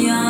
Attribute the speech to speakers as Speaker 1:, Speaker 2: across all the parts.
Speaker 1: young.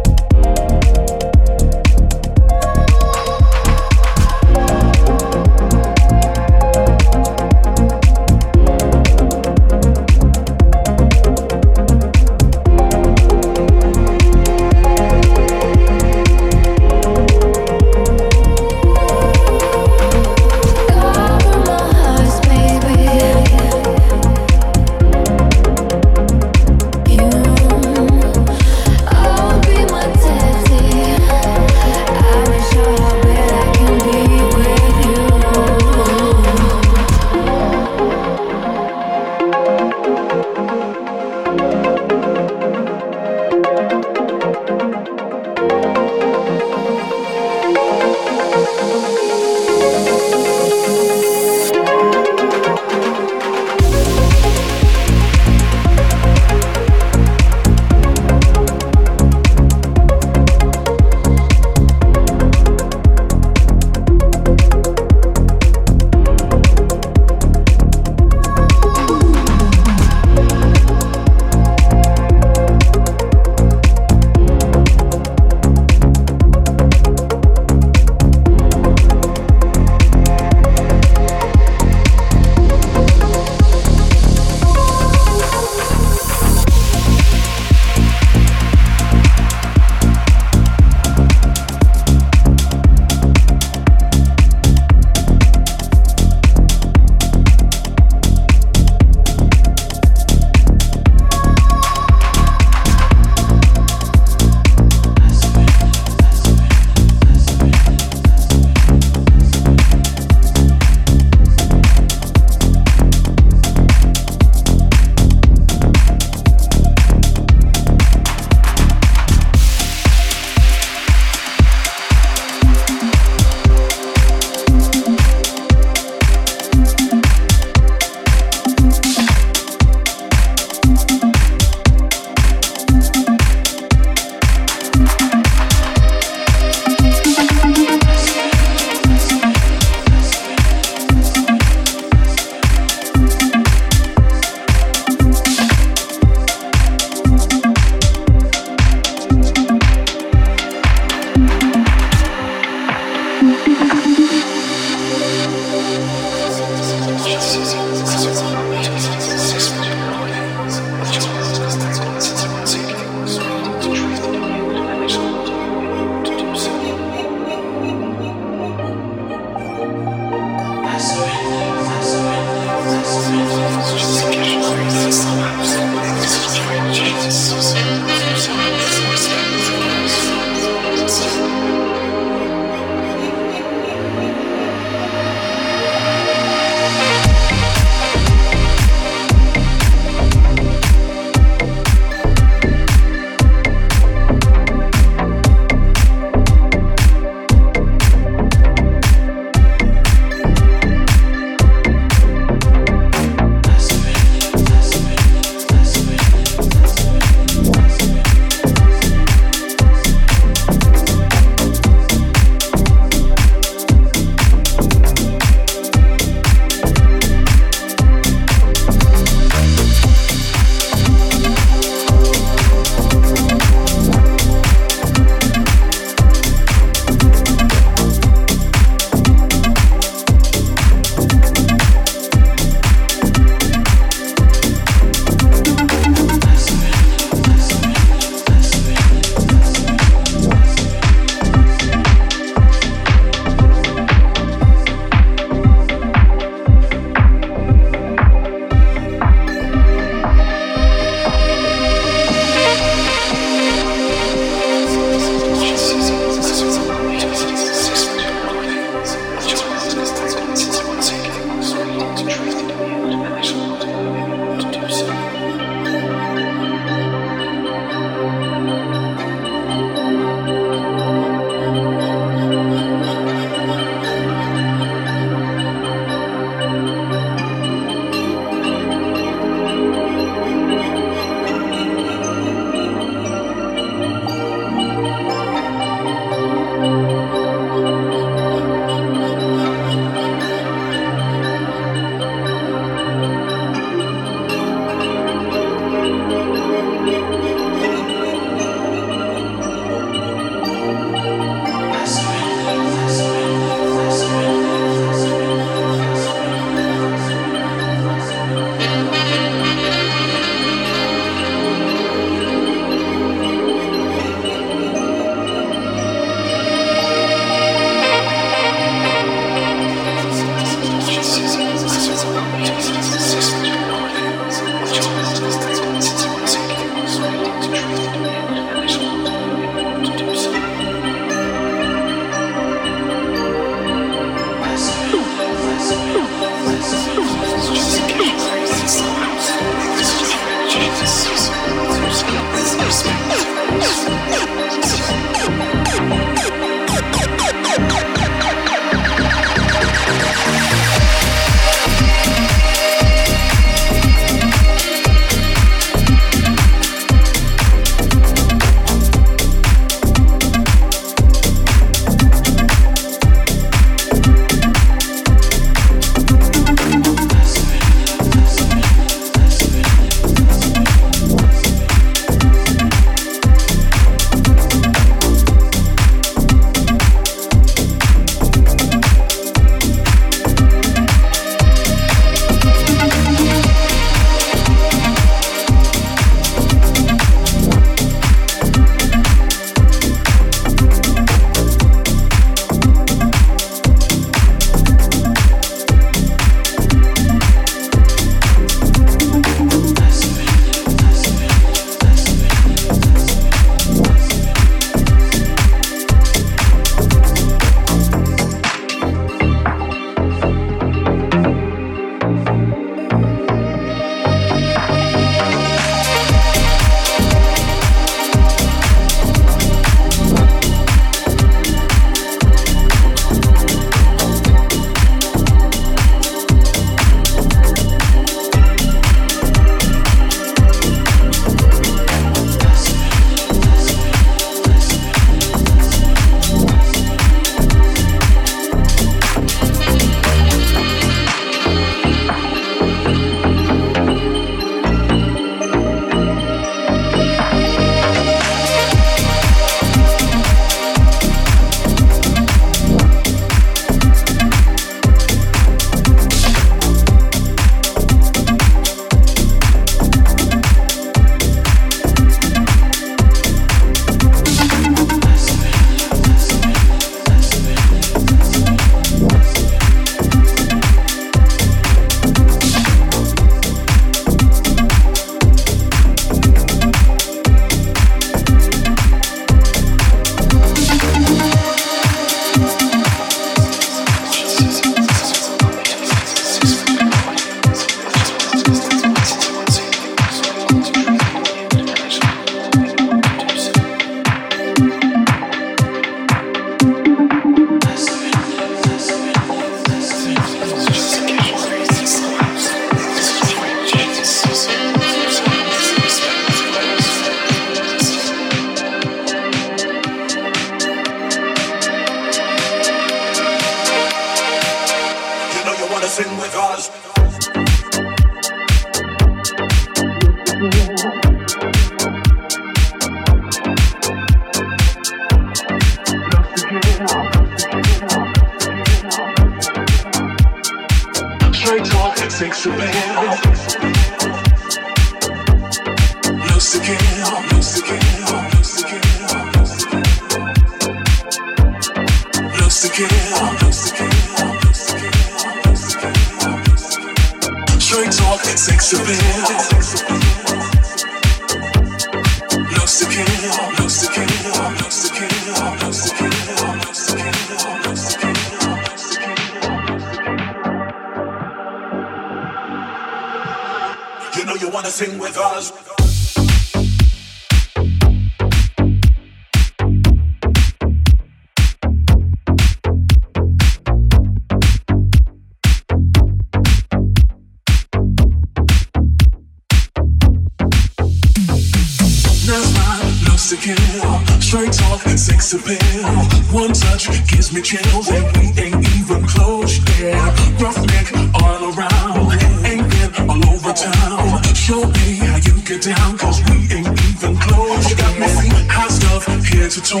Speaker 2: rings. One touch gives me chills, and we ain't even close. Yeah, rough neck all around, ain't been all over town. Show me how you get down, cause we ain't even close. You got me hot stuff head to toe.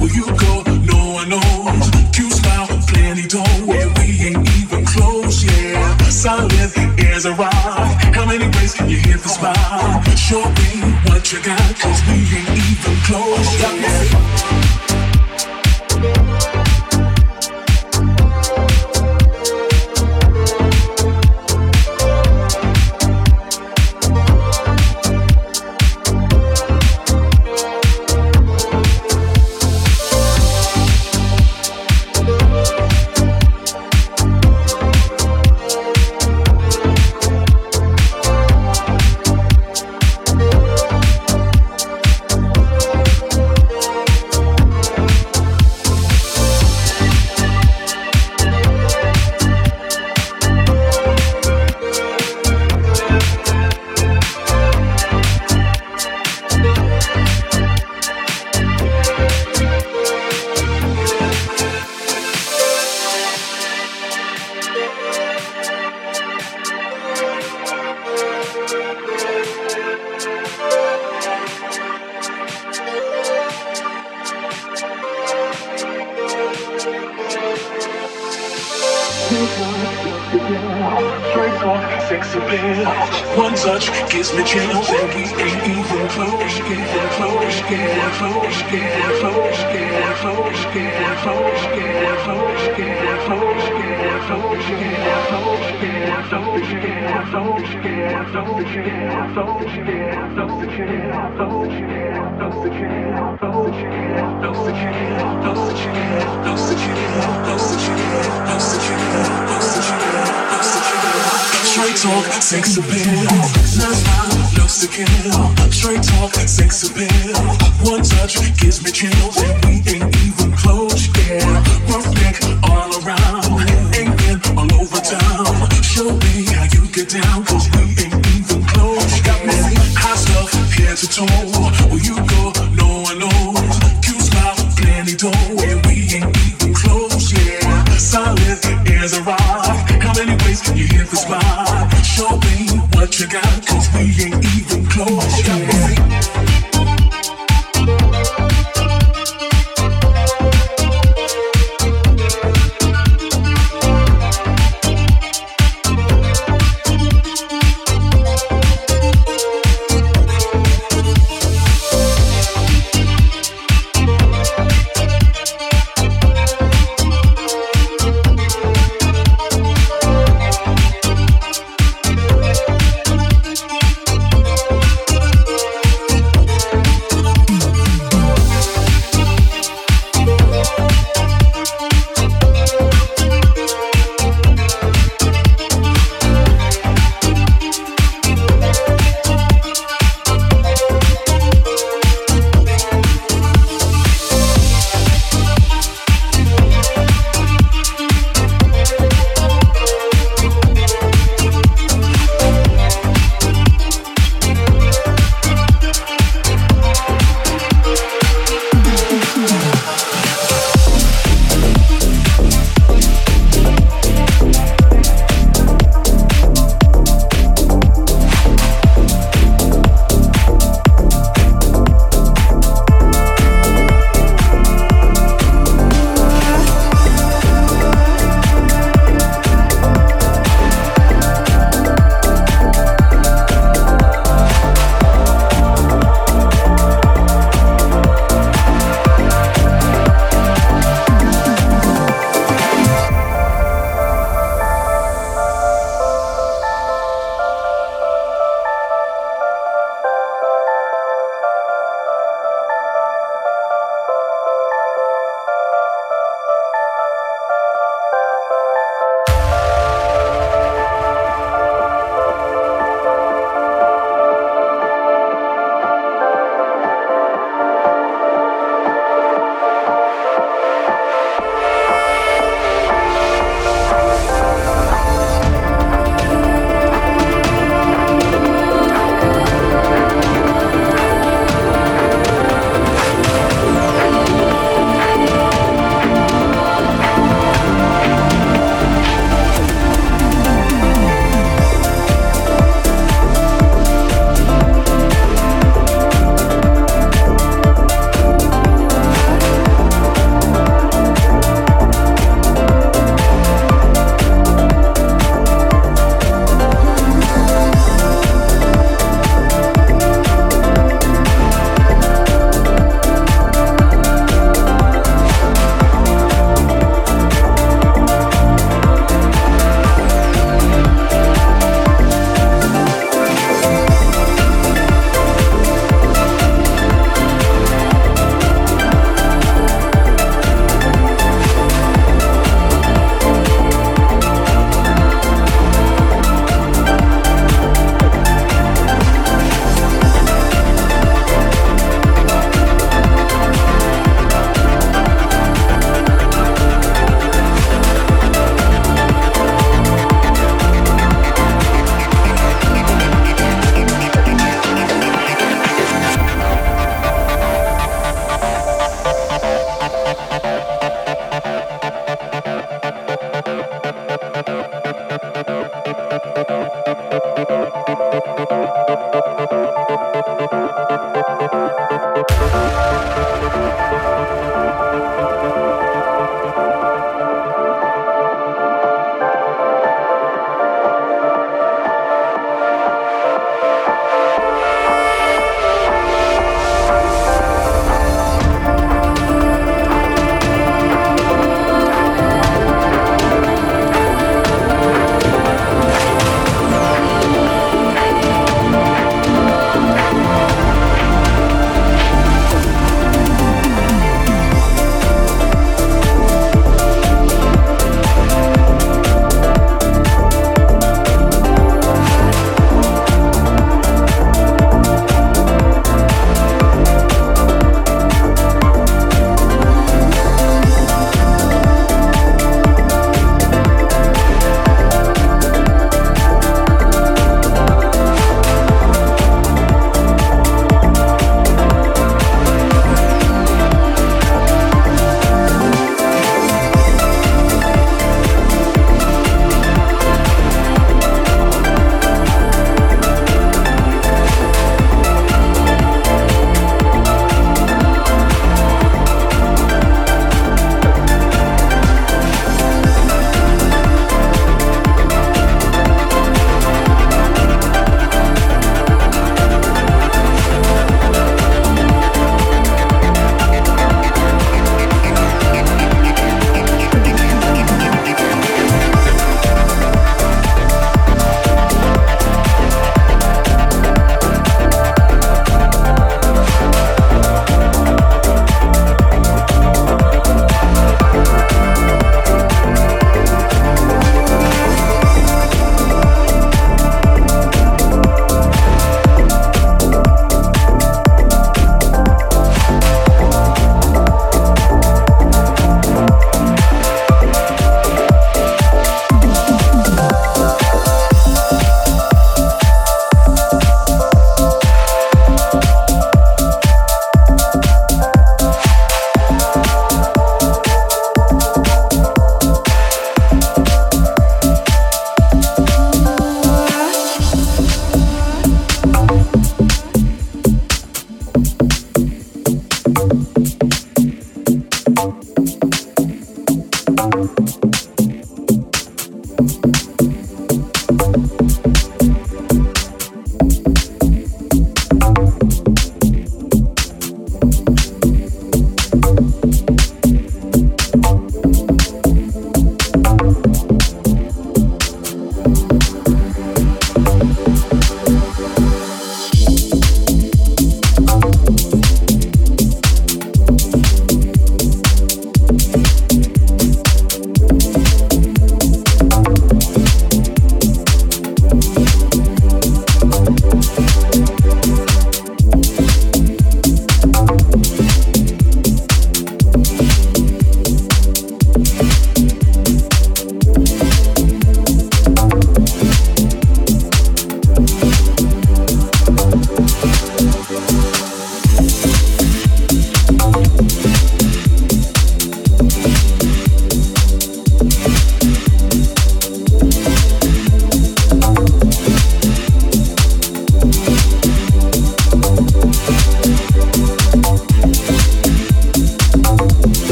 Speaker 2: Where you go, no one knows. Cute smile, plenty dough, Yeah, we ain't even close. Yeah, solid as a rock. How many ways you hit the spot? Show me what you got, cause we ain't even close. Yeah. Straight talk, sex appeal. Nah, nah, loves to kill. Straight talk, sex appeal. One touch gives me chills, and we ain't even close. Yeah, rough all around, and then all over town. Show me how you get down, cause we ain't head to. Where you go, no one knows. Q's my plenty dough, and we ain't even close, yeah. Solid as a rock. How many ways can you hit the spot? Show me what you got, cause we ain't even close, yeah.